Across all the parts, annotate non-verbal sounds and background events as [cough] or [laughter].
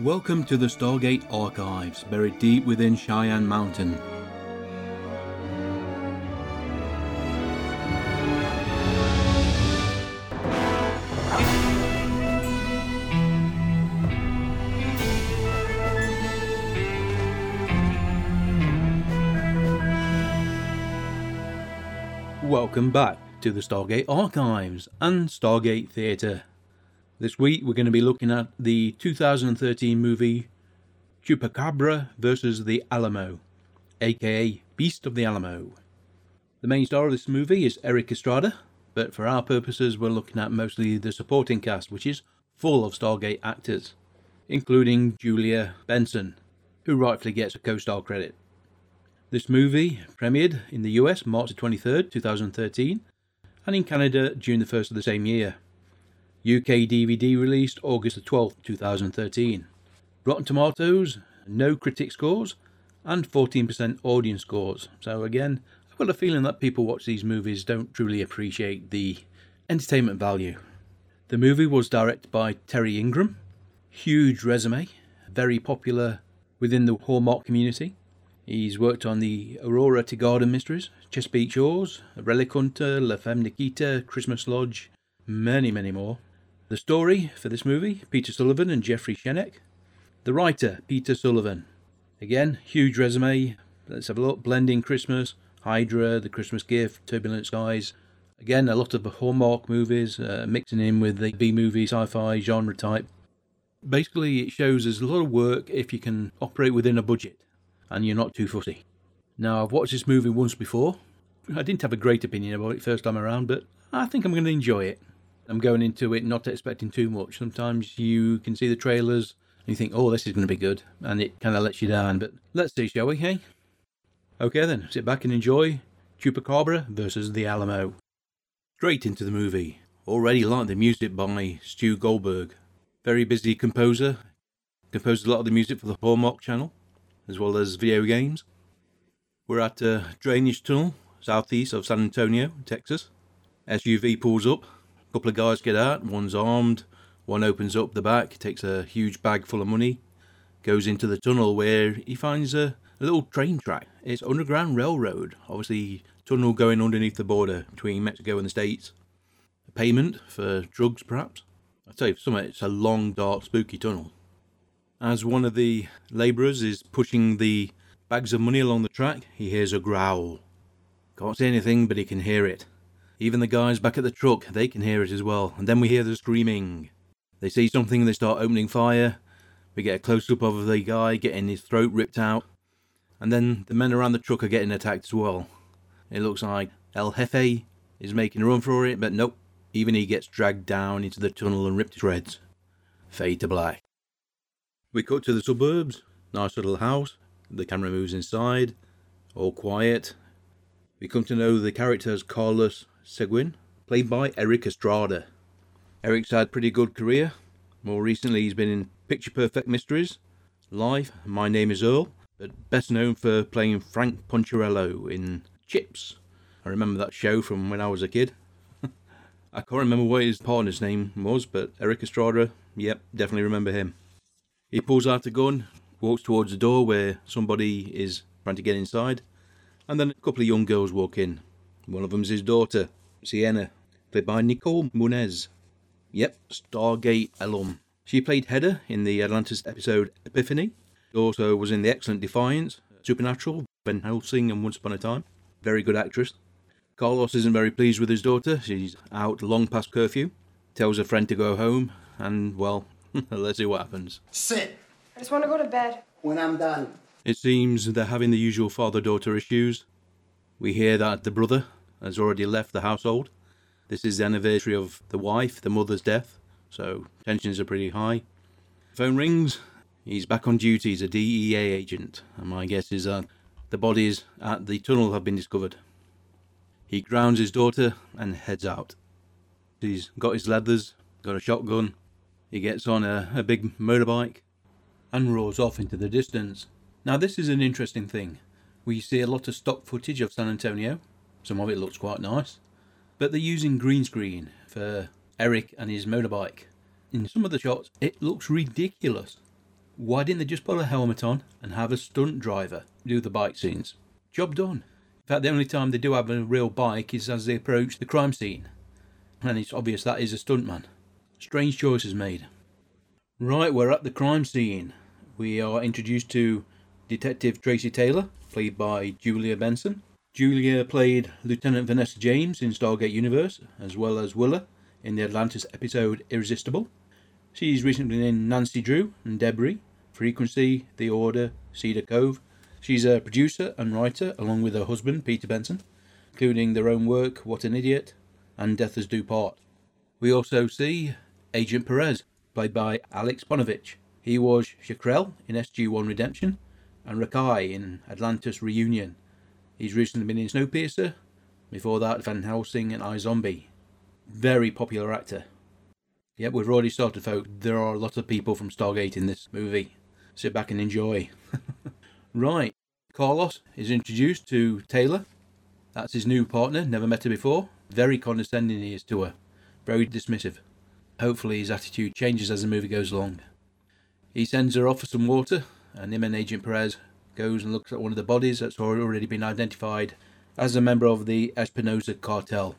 Welcome to the Stargate Archives, buried deep within Cheyenne Mountain. Welcome back to the Stargate Archives and Stargate Theatre. This week we're going to be looking at the 2013 movie Chupacabra versus the Alamo, aka Beast of the Alamo. The main star of this movie is Erik Estrada, but for our purposes we're looking at mostly the supporting cast, which is full of Stargate actors, including Julia Benson, who rightfully gets a co-star credit. This movie premiered in the US March 23rd, 2013, and in Canada June the 1st of the same year. UK DVD released August 12th, 2013. Rotten Tomatoes, no critic scores, and 14% audience scores. So again, I've got a feeling that people watch these movies don't truly appreciate the entertainment value. The movie was directed by Terry Ingram. Huge resume, very popular within the Hallmark community. He's worked on the Aurora Tegarden Mysteries, Chesapeake Shores, Relic Hunter, La Femme Nikita, Christmas Lodge, many, many more. The story for this movie Peter Sullivan and Jeffrey Schenck. The writer Peter Sullivan. Again, huge resume. Let's have a look. Blending Christmas, Hydra, The Christmas Gift, Turbulent Skies. Again, a lot of Hallmark movies, uh, mixing in with the B movie sci fi genre type. Basically, it shows there's a lot of work if you can operate within a budget and you're not too fussy. Now, I've watched this movie once before. I didn't have a great opinion about it first time around, but I think I'm going to enjoy it. I'm going into it not expecting too much. Sometimes you can see the trailers and you think, oh, this is going to be good, and it kind of lets you down. But let's see, shall we? Hey? Okay then, sit back and enjoy Chupacabra versus the Alamo. Straight into the movie. Already like the music by Stu Goldberg. Very busy composer. Composed a lot of the music for the Hallmark channel as well as video games. We're at a drainage tunnel southeast of San Antonio, Texas. SUV pulls up, a couple of guys get out, one's armed, one opens up the back, takes a huge bag full of money, goes into the tunnel where he finds a, a little train track. It's underground railroad, obviously tunnel going underneath the border between Mexico and the States. A payment for drugs, perhaps. I tell you, for some it's a long, dark, spooky tunnel. As one of the labourers is pushing the bags of money along the track, he hears a growl. Can't see anything, but he can hear it. Even the guys back at the truck, they can hear it as well. And then we hear the screaming. They see something, they start opening fire. We get a close up of the guy getting his throat ripped out. And then the men around the truck are getting attacked as well. It looks like El Jefe is making a run for it, but nope. Even he gets dragged down into the tunnel and ripped to shreds. Fade to black. We cut to the suburbs. Nice little house. The camera moves inside. All quiet. We come to know the character as Carlos Seguin, played by Erik Estrada. Erik's had a pretty good career. More recently, he's been in Picture Perfect Mysteries, Live, My Name is Earl, but best known for playing Frank Poncherello in Chips. I remember that show from when I was a kid. [laughs] I can't remember what his partner's name was, but Erik Estrada, yep, definitely remember him. He pulls out a gun, walks towards the door where somebody is trying to get inside, and then a couple of young girls walk in. One of them's his daughter, Sienna, played by Nicole Muñoz. Yep, Stargate alum. She played Hedda in the Atlantis episode Epiphany. She also was in the excellent Defiance, Supernatural, Van Helsing, and Once Upon a Time. Very good actress. Carlos isn't very pleased with his daughter. She's out long past curfew. Tells a friend to go home, and well, [laughs] Let's see what happens. Sit. I just want to go to bed. When I'm done. It seems they're having the usual father daughter issues. We hear that the brother has already left the household. This is the anniversary of the wife, the mother's death, so tensions are pretty high. Phone rings. He's back on duty. He's a DEA agent, and my guess is that the bodies at the tunnel have been discovered. He grounds his daughter and heads out. He's got his leathers, got a shotgun, he gets on a, a big motorbike and roars off into the distance. Now, this is an interesting thing. We see a lot of stock footage of San Antonio. Some of it looks quite nice. But they're using green screen for Erik and his motorbike. In some of the shots, it looks ridiculous. Why didn't they just put a helmet on and have a stunt driver do the bike scenes? Job done. In fact, the only time they do have a real bike is as they approach the crime scene. And it's obvious that is a stuntman. Strange choices made. Right, we're at the crime scene. We are introduced to Detective Tracy Taylor, played by Julia Benson. Julia played Lieutenant Vanessa James in Stargate Universe, as well as Willa in the Atlantis episode Irresistible. She's recently in Nancy Drew and Debris, Frequency, The Order, Cedar Cove. She's a producer and writer, along with her husband, Peter Benson, including their own work, What an Idiot, and Death Us Do Part. We also see Agent Perez, played by Alex Bonovich. He was Chakrel in SG-1 Redemption, and Rakai in Atlantis Reunion. He's recently been in Snowpiercer, before that Van Helsing and iZombie. Very popular actor. Yep, we've already started, folks. There are a lot of people from Stargate in this movie. Sit back and enjoy. [laughs] right, Carlos is introduced to Taylor. That's his new partner, never met her before. Very condescending he is to her, very dismissive. Hopefully, his attitude changes as the movie goes along. He sends her off for some water, and him and Agent Perez goes and looks at one of the bodies that's already been identified as a member of the Espinosa cartel.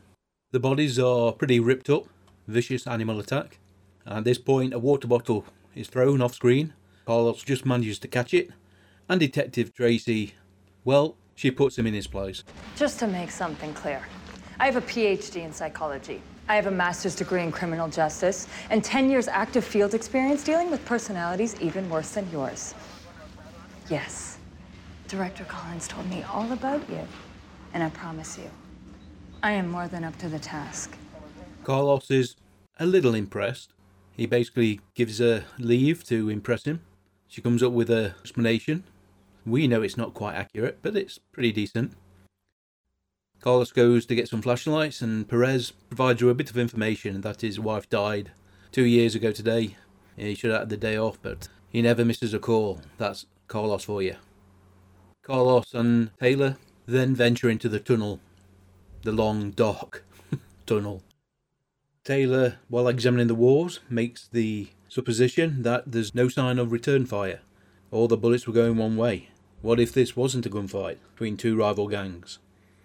The bodies are pretty ripped up, vicious animal attack. At this point, a water bottle is thrown off screen. Carlos just manages to catch it, and Detective Tracy, well, she puts him in his place. Just to make something clear, I have a PhD in psychology. I have a master's degree in criminal justice and 10 years active field experience dealing with personalities even worse than yours. Yes, Director Collins told me all about you, and I promise you, I am more than up to the task. Carlos is a little impressed. He basically gives her leave to impress him. She comes up with an explanation. We know it's not quite accurate, but it's pretty decent. Carlos goes to get some flashlights, and Perez provides her a bit of information that his wife died two years ago today. He should have had the day off, but he never misses a call. That's Carlos for you. Carlos and Taylor then venture into the tunnel, the long, dark [laughs] tunnel. Taylor, while examining the walls, makes the supposition that there's no sign of return fire. All the bullets were going one way. What if this wasn't a gunfight between two rival gangs?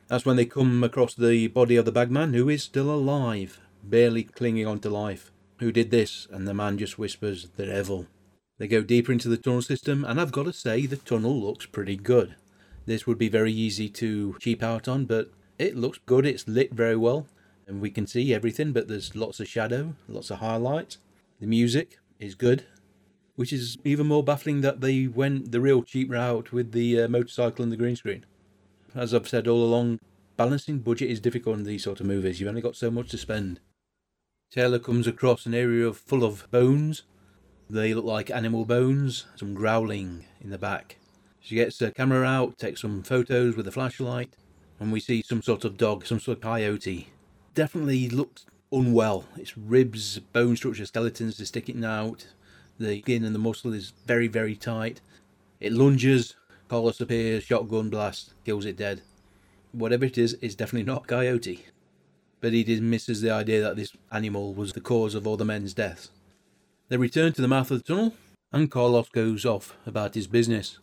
That's when they come across the body of the bagman, who is still alive, barely clinging on to life. Who did this? And the man just whispers, The devil. They go deeper into the tunnel system, and I've got to say, the tunnel looks pretty good. This would be very easy to cheap out on, but it looks good. It's lit very well, and we can see everything, but there's lots of shadow, lots of highlight. The music is good, which is even more baffling that they went the real cheap route with the uh, motorcycle and the green screen. As I've said all along, balancing budget is difficult in these sort of movies. You've only got so much to spend. Taylor comes across an area full of bones they look like animal bones, some growling in the back. She gets her camera out, takes some photos with a flashlight, and we see some sort of dog, some sort of coyote. Definitely looks unwell. Its ribs, bone structure, skeletons are sticking out. The skin and the muscle is very, very tight. It lunges, Carlos appears, shotgun blast, kills it dead. Whatever it is, it's definitely not coyote. But he dismisses the idea that this animal was the cause of all the men's deaths. They return to the mouth of the tunnel, and Carlos goes off about his business.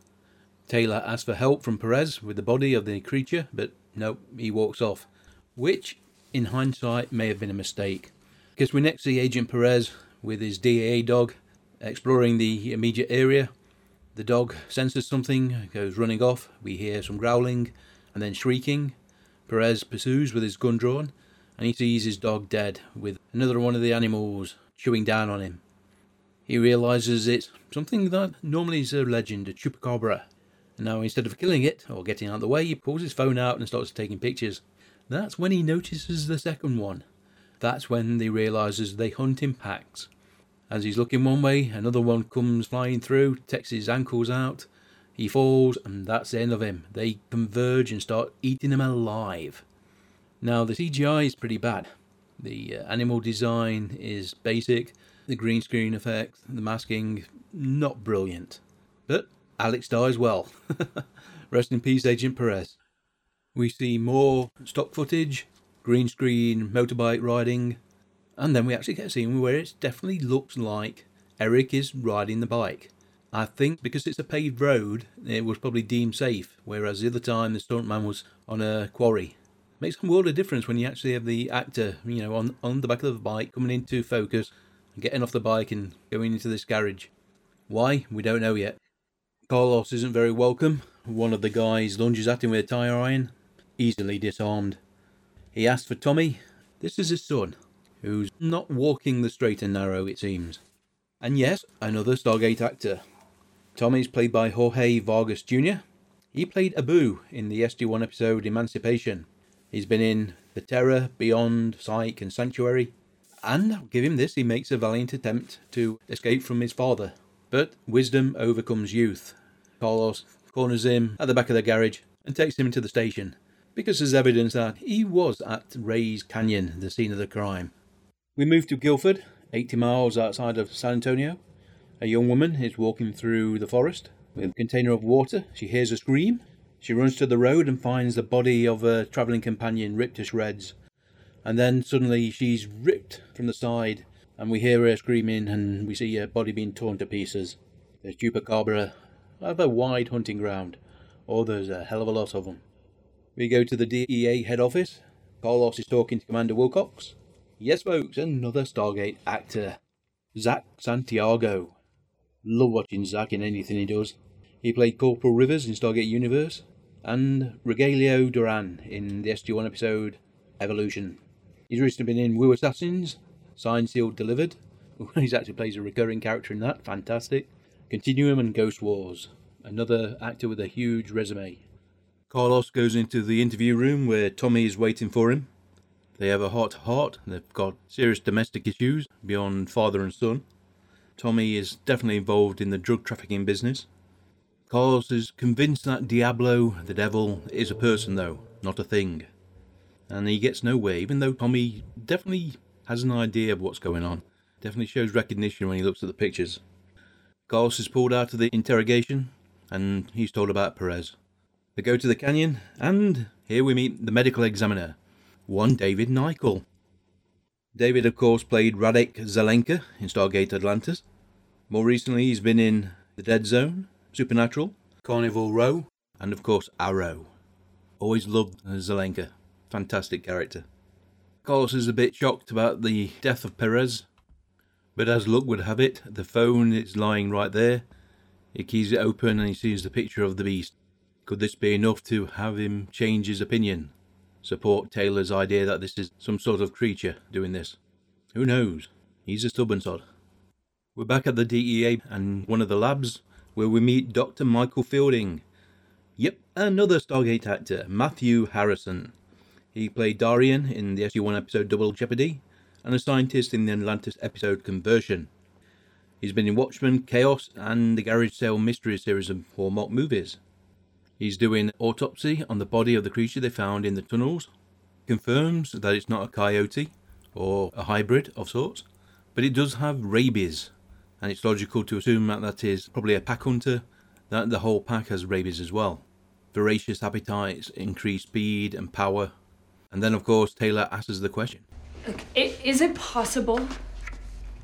Taylor asks for help from Perez with the body of the creature, but no, he walks off, which, in hindsight, may have been a mistake. Because we next see Agent Perez with his DEA dog exploring the immediate area. The dog senses something, goes running off. We hear some growling and then shrieking. Perez pursues with his gun drawn, and he sees his dog dead, with another one of the animals chewing down on him. He realizes it's something that normally is a legend, a chupacabra. Now, instead of killing it or getting out of the way, he pulls his phone out and starts taking pictures. That's when he notices the second one. That's when he realizes they hunt in packs. As he's looking one way, another one comes flying through, takes his ankles out. He falls, and that's the end of him. They converge and start eating him alive. Now, the CGI is pretty bad. The uh, animal design is basic, the green screen effect, the masking, not brilliant. But Alex dies well. [laughs] Rest in peace, Agent Perez. We see more stock footage, green screen, motorbike riding, and then we actually get a scene where it definitely looks like Erik is riding the bike. I think because it's a paved road, it was probably deemed safe, whereas the other time the stuntman was on a quarry. Makes a world of difference when you actually have the actor, you know, on, on the back of the bike coming into focus getting off the bike and going into this garage. Why? We don't know yet. Carlos isn't very welcome. One of the guys lunges at him with a tire iron, easily disarmed. He asks for Tommy. This is his son, who's not walking the straight and narrow, it seems. And yes, another Stargate actor. Tommy's played by Jorge Vargas Jr. He played Abu in the SG1 episode Emancipation. He's been in The Terror, Beyond, Psych, and Sanctuary. And him this, he makes a valiant attempt to escape from his father. But wisdom overcomes youth. Carlos corners him at the back of the garage and takes him to the station because there's evidence that he was at Ray's Canyon, the scene of the crime. We move to Guilford, 80 miles outside of San Antonio. A young woman is walking through the forest with a container of water. She hears a scream. She runs to the road and finds the body of a travelling companion ripped to shreds. And then suddenly she's ripped from the side, and we hear her screaming, and we see her body being torn to pieces. There's chupacabra have a wide hunting ground. Oh, there's a hell of a lot of them. We go to the DEA head office. Carlos is talking to Commander Wilcox. Yes, folks, another Stargate actor. Zak Santiago. Love watching Zak in anything he does. He played Corporal Rivers in Stargate Universe, and Regalio Duran in the SG1 episode Evolution. He's recently been in Wu Assassins, Signed, Sealed, Delivered. [laughs] He actually plays a recurring character in that, fantastic. Continuum and Ghost Wars. Another actor with a huge resume. Carlos goes into the interview room where Tommy is waiting for him. They have a to heart. They've got serious domestic issues beyond father and son. Tommy is definitely involved in the drug trafficking business. Carlos is convinced that Diablo, the devil, is a person, though, not a thing. And he gets nowhere, even though Tommy definitely has an idea of what's going on. Definitely shows recognition when he looks at the pictures. Carlos is pulled out of the interrogation, and he's told about Perez. They go to the canyon, and here we meet the medical examiner, one David Nykl. David, of course, played Radek Zelenka in Stargate Atlantis. More recently, he's been in The Dead Zone, Supernatural, Carnival Row, and of course, Arrow. Always loved Zelenka. Fantastic character. Carlos is a bit shocked about the death of Perez, but as luck would have it, the phone is lying right there. He keys it open and he sees the picture of the beast. Could this be enough to have him change his opinion? support Taylor's idea that this is some sort of creature doing this. Who knows? He's a stubborn sod. We're back at the DEA and one of the labs where we meet Dr. Michael Fielding. Yep, another Stargate actor, Matthew Harrison. He played Darian in the SG1 episode Double Jeopardy and a scientist in the Atlantis episode Conversion. He's been in Watchmen, Chaos, and the Garage Sale Mystery series of Hallmark movies. He's doing autopsy on the body of the creature they found in the tunnels. Confirms that it's not a coyote or a hybrid of sorts, but it does have rabies, and it's logical to assume that that is probably a pack hunter, that the whole pack has rabies as well. Voracious appetites, increased speed and power. And then, of course, Taylor asks the question is it possible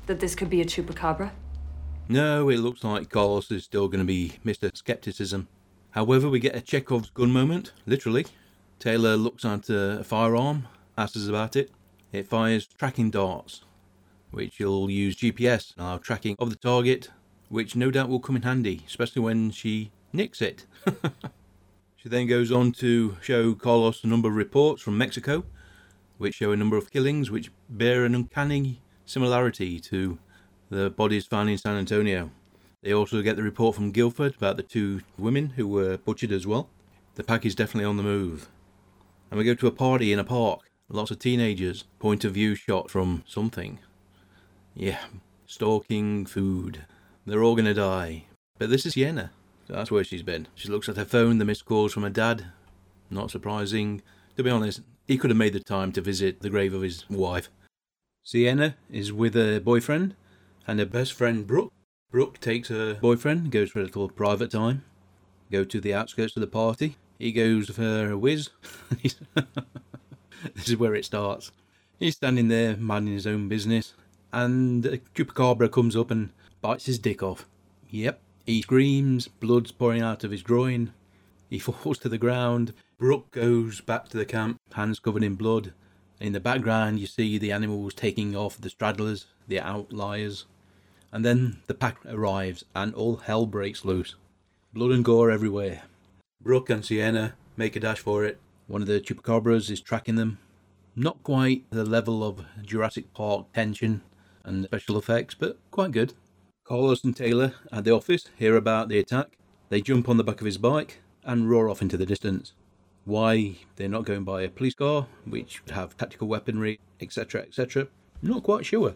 that this could be a chupacabra? No, it looks like Carlos is still going to be Mr. Skepticism. However, we get a Chekhov's gun moment, literally. Taylor looks at uh, a firearm, asks about it. It fires tracking darts, which will use GPS now tracking of the target, which no doubt will come in handy, especially when she nicks it. [laughs] she then goes on to show Carlos a number of reports from Mexico, which show a number of killings which bear an uncanny similarity to the bodies found in San Antonio. They also get the report from Guilford about the two women who were butchered as well. The pack is definitely on the move. And we go to a party in a park. Lots of teenagers. Point of view shot from something. Yeah, stalking food. They're all gonna die. But this is Sienna. That's where she's been. She looks at her phone, the missed calls from her dad. Not surprising. To be honest, he could have made the time to visit the grave of his wife. Sienna is with her boyfriend and her best friend Brooke. Brooke takes her boyfriend, goes for a little private time, go to the outskirts of the party. He goes for a whiz. [laughs] [laughs] this is where it starts. He's standing there, minding his own business, and a chupacabra comes up and bites his dick off. Yep, He screams, blood's pouring out of his groin. He [laughs] falls to the ground. Brooke goes back to the camp, hands covered in blood. In the background, you see the animals taking off the straddlers, the outliers. And then the pack arrives and all hell breaks loose. Blood and gore everywhere. Brooke and Sienna make a dash for it. One of the chupacabras is tracking them. Not quite the level of Jurassic Park tension and special effects, but quite good. Carlos and Taylor at the office hear about the attack. They jump on the back of his bike and roar off into the distance. Why they're not going by a police car, which would have tactical weaponry, etc., etc., not quite sure,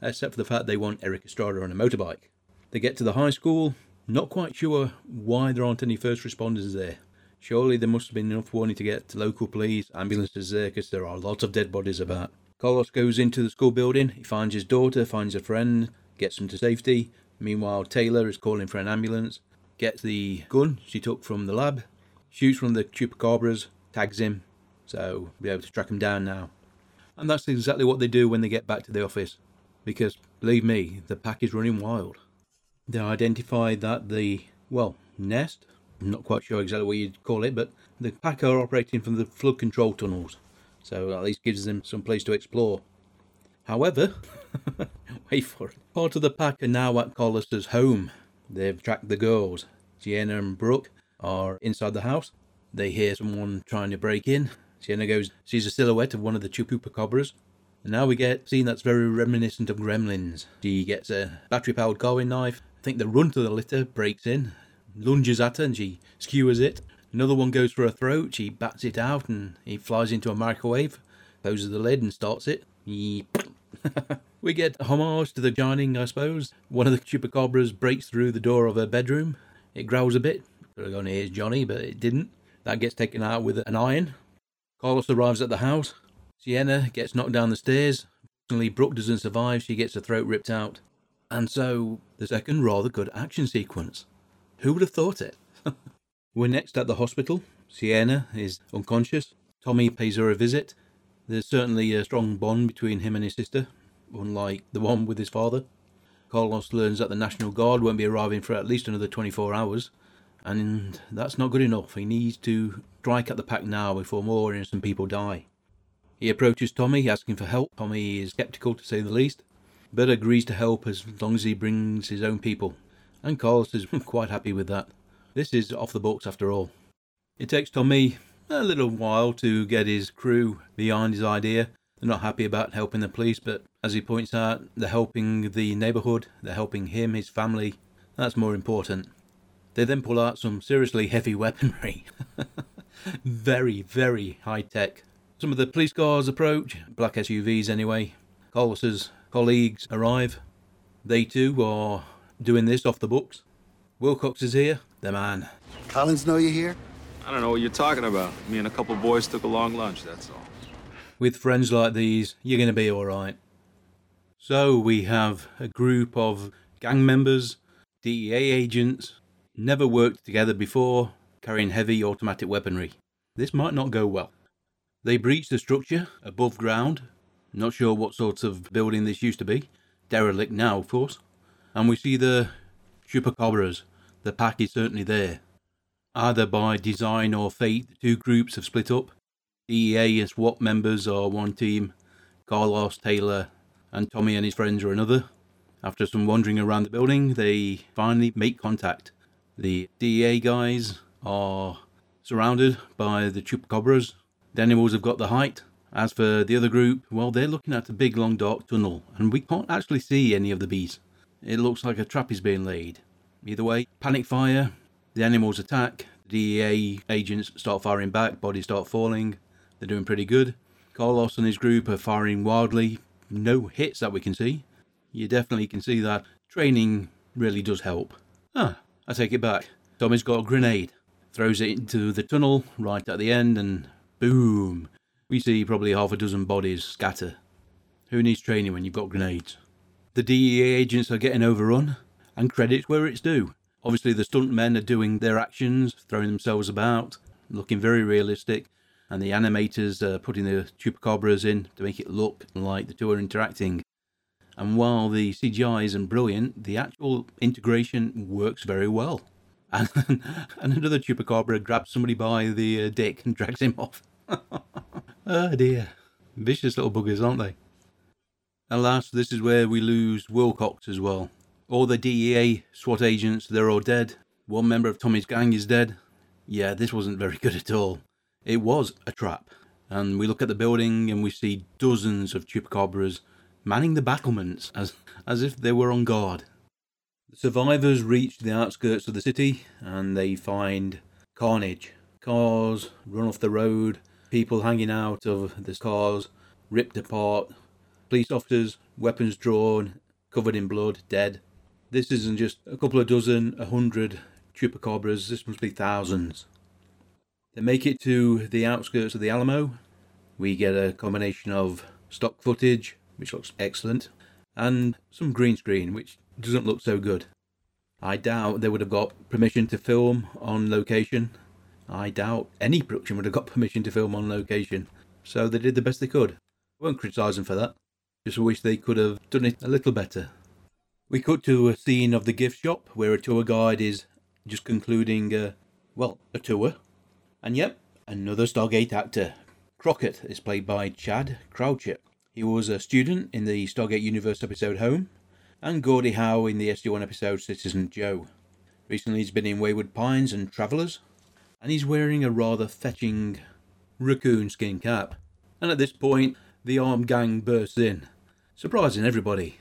except for the fact they want Erik Estrada on a motorbike. They get to the high school, not quite sure why there aren't any first responders there. Surely there must have been enough warning to get local police, ambulances there, because there are lots of dead bodies about. Carlos goes into the school building, he finds his daughter, finds a friend, gets them to safety. Meanwhile, Taylor is calling for an ambulance, gets the gun she took from the lab, shoots one of the chupacabras, tags him, so be able to track him down now. And that's exactly what they do when they get back to the office, because believe me, the pack is running wild. They identify that the, well, nest, I'm not quite sure exactly what you'd call it, but the pack are operating from the flood control tunnels, so at least gives them some place to explore. However, [laughs] [laughs] wait for it. Part of the pack are now at Carlos's home. They've tracked the girls. Sienna and Brooke are inside the house. They hear someone trying to break in. Sienna goes, sees a silhouette of one of the chupacabras. And now we get a scene that's very reminiscent of Gremlins. She gets a battery powered carving knife. I think the run to the litter breaks in, lunges at her, and she skewers it. Another one goes for her throat. She bats it out, and he flies into a microwave, closes the lid, and starts it. [laughs] we get a homage to the Shining, I suppose. One of the chupacabras breaks through the door of her bedroom. It growls a bit. Could have gone, here's Johnny, but it didn't. That gets taken out with an iron. Carlos arrives at the house. Sienna gets knocked down the stairs. Fortunately, Brooke doesn't survive. She gets her throat ripped out. And so, the second rather good action sequence. Who would have thought it? [laughs] We're next at the hospital. Sienna is unconscious. Tommy pays her a visit. There's certainly a strong bond between him and his sister, unlike the one with his father. Carlos learns that the National Guard won't be arriving for at least another 24 hours, and that's not good enough. He needs to strike at the pack now before more innocent people die. He approaches Tommy, asking for help. Tommy is skeptical, to say the least, but agrees to help as long as he brings his own people, and Carlos is [laughs] quite happy with that. This is off the books after all. It takes Tommy a little while to get his crew behind his idea. They're not happy about helping the police, but as he points out, they're helping the neighbourhood, they're helping him, his family. That's more important. They then pull out some seriously heavy [laughs] weaponry. [laughs] very, very high tech. Some of the police cars approach, black SUVs anyway. Carlos's colleagues arrive. They too are doing this off the books. Wilcox is here, the man. Collins know you're here? I don't know what you're talking about. Me and a couple boys took a long lunch, that's all. With friends like these, you're going to be alright. So we have a group of gang members, DEA agents, never worked together before, carrying heavy automatic weaponry. This might not go well. They breach the structure above ground. Not sure what sort of building this used to be. Derelict now, of course. And we see the chupacabras. The pack is certainly there. Either by design or fate, the two groups have split up. DEA and SWAT members are one team, Carlos, Taylor, and Tommy and his friends are another. After some wandering around the building, they finally make contact. The DEA guys are surrounded by the chupacabras. The animals have got the height. As for the other group, well, they're looking at a big, long, dark tunnel, and we can't actually see any of the bees. It looks like a trap is being laid. Either way, panic fire, the animals attack, the DEA agents start firing back, bodies start falling. They're doing pretty good. Carlos and his group are firing wildly. No hits that we can see. You definitely can see that training really does help. Ah, I take it back. Tommy's got a grenade. Throws it into the tunnel right at the end, and boom. We see probably half a dozen bodies scatter. Who needs training when you've got grenades? The DEA agents are getting overrun, and credit where it's due. Obviously, the stunt men are doing their actions, throwing themselves about, looking very realistic, and the animators are putting the chupacabras in to make it look like the two are interacting. And while the CGI isn't brilliant, the actual integration works very well. And, [laughs] and another chupacabra grabs somebody by the uh, dick and drags him off. [laughs] oh dear. Vicious little buggers, aren't they? Alas, this is where we lose Wilcox as well. All the DEA SWAT agents, they're all dead. One member of Tommy's gang is dead. Yeah, this wasn't very good at all. It was a trap. And we look at the building and we see dozens of chupacabras manning the battlements as, as if they were on guard. The survivors reach the outskirts of the city and they find carnage. Cars run off the road, people hanging out of the cars, ripped apart, police officers, weapons drawn, covered in blood, dead. This isn't just a couple of dozen, a hundred chupacabras, this must be thousands. They make it to the outskirts of the Alamo. We get a combination of stock footage, which looks excellent, and some green screen, which doesn't look so good. I doubt they would have got permission to film on location. I doubt any production would have got permission to film on location. So they did the best they could. I won't criticise them for that. Just wish they could have done it a little better. We cut to a scene of the gift shop where a tour guide is just concluding, uh, well, a tour. And yep, another Stargate actor. Crockett is played by Chad Krowchuk. He was a student in the Stargate Universe episode Home, and Gordie Howe in the SG1 episode Citizen Joe. Recently he's been in Wayward Pines and Travellers, and he's wearing a rather fetching raccoon skin cap. And at this point, the armed gang bursts in, surprising everybody.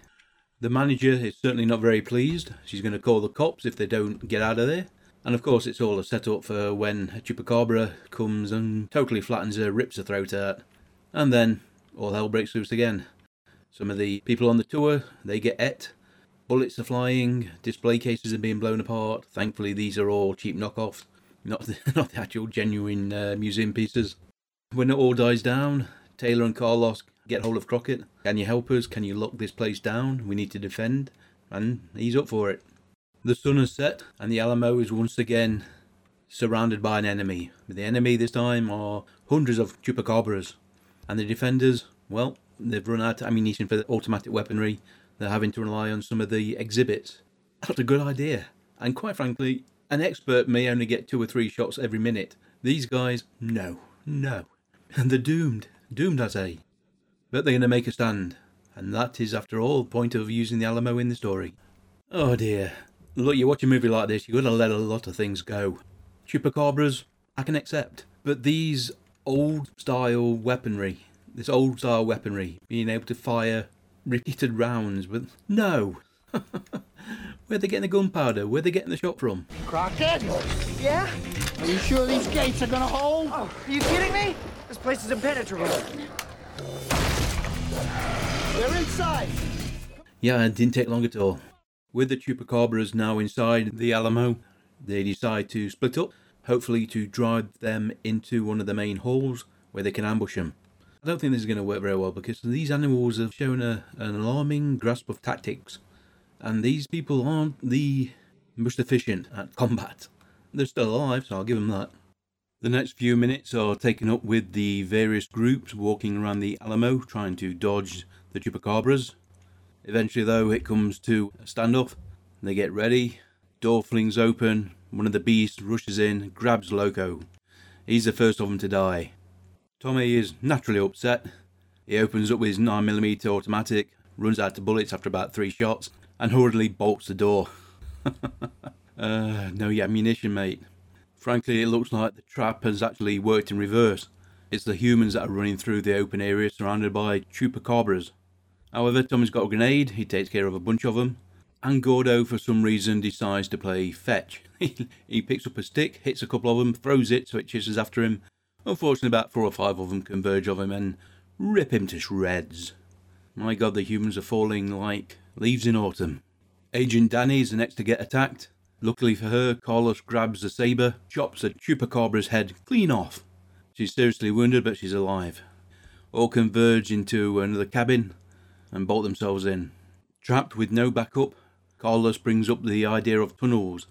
The manager is certainly not very pleased. She's going to call the cops if they don't get out of there. And of course, it's all a setup for when a chupacabra comes and totally flattens her, rips her throat out, and then all hell breaks loose again. Some of the people on the tour they get et. Bullets are flying, display cases are being blown apart. Thankfully, these are all cheap knockoffs, not the, [laughs] not the actual genuine uh, museum pieces. When it all dies down, Taylor and Carlos get hold of Crockett. Can you help us? Can you lock this place down? We need to defend. And he's up for it. The sun has set, and the Alamo is once again surrounded by an enemy. The enemy this time are hundreds of chupacabras. And the defenders, well, they've run out of ammunition for the automatic weaponry. They're having to rely on some of the exhibits. That's a good idea. And quite frankly, an expert may only get two or three shots every minute. These guys, no, no. And [laughs] they're doomed. Doomed, I say. But they're going to make a stand. And that is, after all, the point of using the Alamo in the story. Oh dear. Look, you watch a movie like this, you've got to let a lot of things go. Chupacabras, I can accept. But these old style weaponry, this old style weaponry, being able to fire repeated rounds with. No! [laughs] Where they getting the gunpowder? Where they getting the shot from? Crockett? Yeah? Are you sure these gates are gonna hold? Oh, are you kidding me? This place is impenetrable. They're inside. Yeah, it didn't take long at all. With the chupacabras now inside the Alamo, they decide to split up, hopefully to drive them into one of the main halls where they can ambush them. I don't think this is going to work very well because these animals have shown a, an alarming grasp of tactics, and these people aren't the most efficient at combat. They're still alive, so I'll give them that. The next few minutes are taken up with the various groups walking around the Alamo trying to dodge the chupacabras. Eventually, though, it comes to a standoff. They get ready, door flings open, one of the beasts rushes in, grabs Loco. He's the first of them to die. Tommy is naturally upset. He opens up with his 9mm automatic, runs out of bullets after about three shots, and hurriedly bolts the door. [laughs] uh, no ammunition, mate. Frankly, it looks like the trap has actually worked in reverse. It's the humans that are running through the open area surrounded by chupacabras. However, Tommy's got a grenade, he takes care of a bunch of them, and Gordo, for some reason, decides to play fetch. [laughs] he picks up a stick, hits a couple of them, throws it so it chases after him. Unfortunately, about four or five of them converge on him and rip him to shreds. My god, the humans are falling like leaves in autumn. Agent Danny is the next to get attacked. Luckily for her, Carlos grabs the saber, chops a chupacabra's head clean off. She's seriously wounded, but she's alive. All converge into another cabin and bolt themselves in. Trapped with no backup, Carlos brings up the idea of tunnels.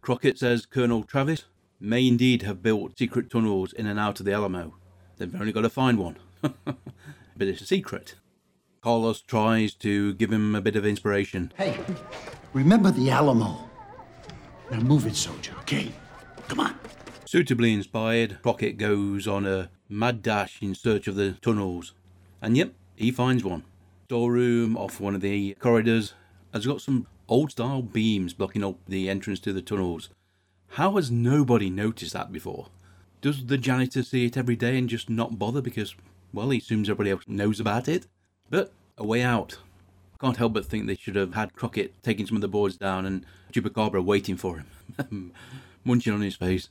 Crockett says Colonel Travis may indeed have built secret tunnels in and out of the Alamo. They've only got to find one. [laughs] but it's a secret. Carlos tries to give him a bit of inspiration. Hey, remember the Alamo. Now move it, soldier, okay? Come on. Suitably inspired, Crockett goes on a mad dash in search of the tunnels. And yep, he finds one. Storeroom off one of the corridors has got some old style beams blocking up the entrance to the tunnels. How has nobody noticed that before? Does the janitor see it every day and just not bother because, well, he assumes everybody else knows about it? But a way out. Can't help but think they should have had Crockett taking some of the boards down and Chupacabra waiting for him, [laughs] munching on his face.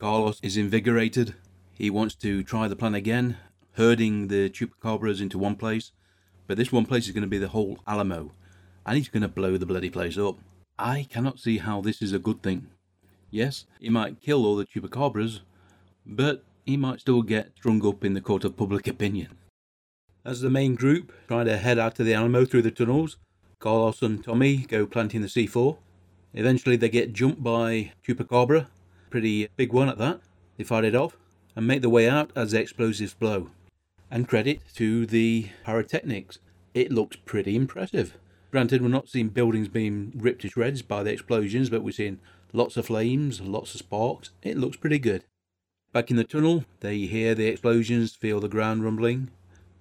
Carlos is invigorated. He wants to try the plan again, herding the Chupacabras into one place. But this one place is going to be the whole Alamo, and he's going to blow the bloody place up. I cannot see how this is a good thing. Yes, he might kill all the Chupacabras, but he might still get strung up in the court of public opinion. As the main group try to head out to the Alamo through the tunnels, Carlos and Tommy go planting the C4. Eventually, they get jumped by Chupacabra, pretty big one at that. They fired it off and make their way out as the explosives blow. And credit to the pyrotechnics, it looks pretty impressive. Granted, we're not seeing buildings being ripped to shreds by the explosions, but we're seeing lots of flames, lots of sparks. It looks pretty good. Back in the tunnel, they hear the explosions, feel the ground rumbling.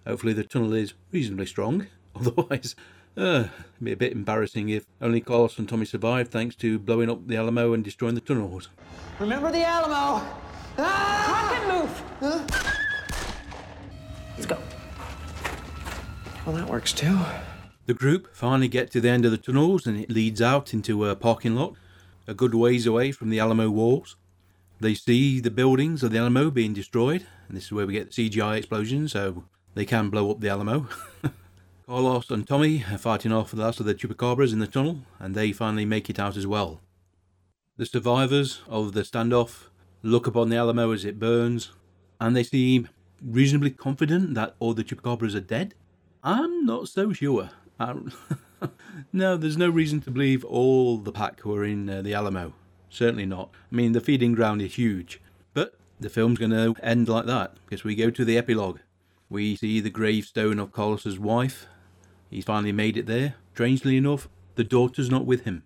Hopefully, the tunnel is reasonably strong. [laughs] Otherwise, uh, it'd be a bit embarrassing if only Carlos and Tommy survived thanks to blowing up the Alamo and destroying the tunnels. Remember the Alamo? Ah! Crockett, move! Let's go. Well, that works too. The group finally get to the end of the tunnels and it leads out into a parking lot, a good ways away from the Alamo walls. They see the buildings of the Alamo being destroyed, and this is where we get the CGI explosions, so they can blow up the Alamo. [laughs] Carlos and Tommy are fighting off the last of the chupacabras in the tunnel, and they finally make it out as well. The survivors of the standoff look upon the Alamo as it burns, and they seem reasonably confident that all the chupacabras are dead. I'm not so sure. [laughs] No, there's no reason to believe all the pack were in uh, the Alamo. Certainly not. I mean, the feeding ground is huge. But the film's going to end like that because we go to the epilogue. We see the gravestone of Carlos's wife. He's finally made it there. Strangely enough, the daughter's not with him.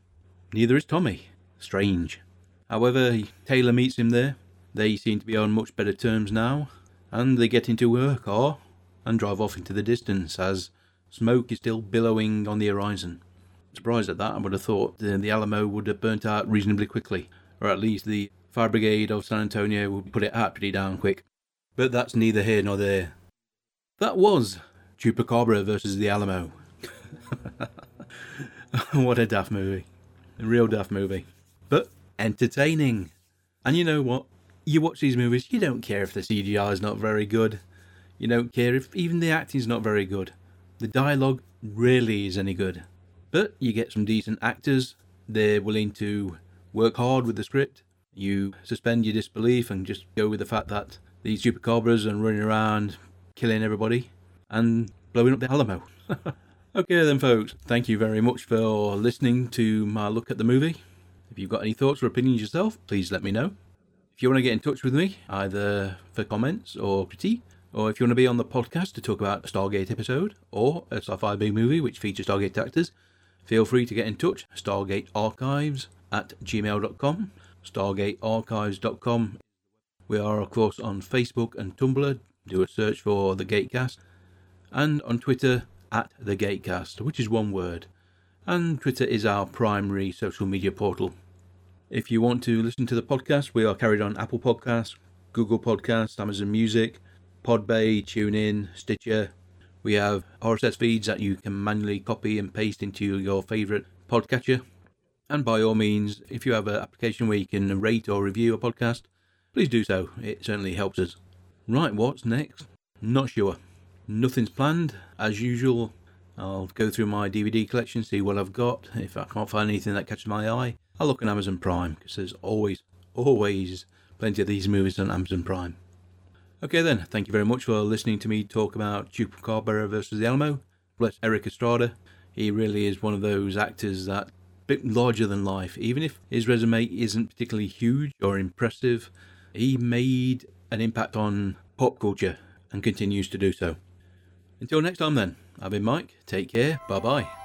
Neither is Tommy. Strange. However, Taylor meets him there. They seem to be on much better terms now, and they get into her car and drive off into the distance as smoke is still billowing on the horizon. Surprised at that, I would have thought the, the Alamo would have burnt out reasonably quickly, or at least the fire brigade of San Antonio would put it out pretty damn quick. But that's neither here nor there. That was Chupacabra versus the Alamo. [laughs] what a daft movie. A real daft movie. But entertaining. And you know what? You watch these movies, you don't care if the CGI is not very good. You don't care if even the acting's not very good. The dialogue rarely is any good. But you get some decent actors. They're willing to work hard with the script. You suspend your disbelief and just go with the fact that these chupacabras are running around killing everybody and blowing up the Alamo. [laughs] okay, then, folks, thank you very much for listening to my look at the movie. If you've got any thoughts or opinions yourself, please let me know. If you want to get in touch with me, either for comments or critique, or if you want to be on the podcast to talk about a Stargate episode or a sci fi big movie which features Stargate actors, feel free to get in touch. Stargate Archives at gmail.com. StargateArchives.com. We are, of course, on Facebook and Tumblr. Do a search for The Gatecast. And on Twitter at The Gatecast, which is one word. And Twitter is our primary social media portal. If you want to listen to the podcast, we are carried on Apple Podcasts, Google Podcasts, Amazon Music, Podbay, TuneIn, Stitcher. We have RSS feeds that you can manually copy and paste into your favourite podcatcher. And by all means, if you have an application where you can rate or review a podcast, please do so. It certainly helps us. Right, what's next? Not sure. Nothing's planned. As usual, I'll go through my DVD collection, see what I've got. If I can't find anything that catches my eye, I'll look on Amazon Prime because there's always, always plenty of these movies on Amazon Prime. Okay, then, thank you very much for listening to me talk about Chupacabra versus the Alamo. Bless Erik Estrada. He really is one of those actors that bit larger than life. Even if his resume isn't particularly huge or impressive, he made an impact on pop culture and continues to do so. Until next time, then, I've been Mike. Take care. Bye bye.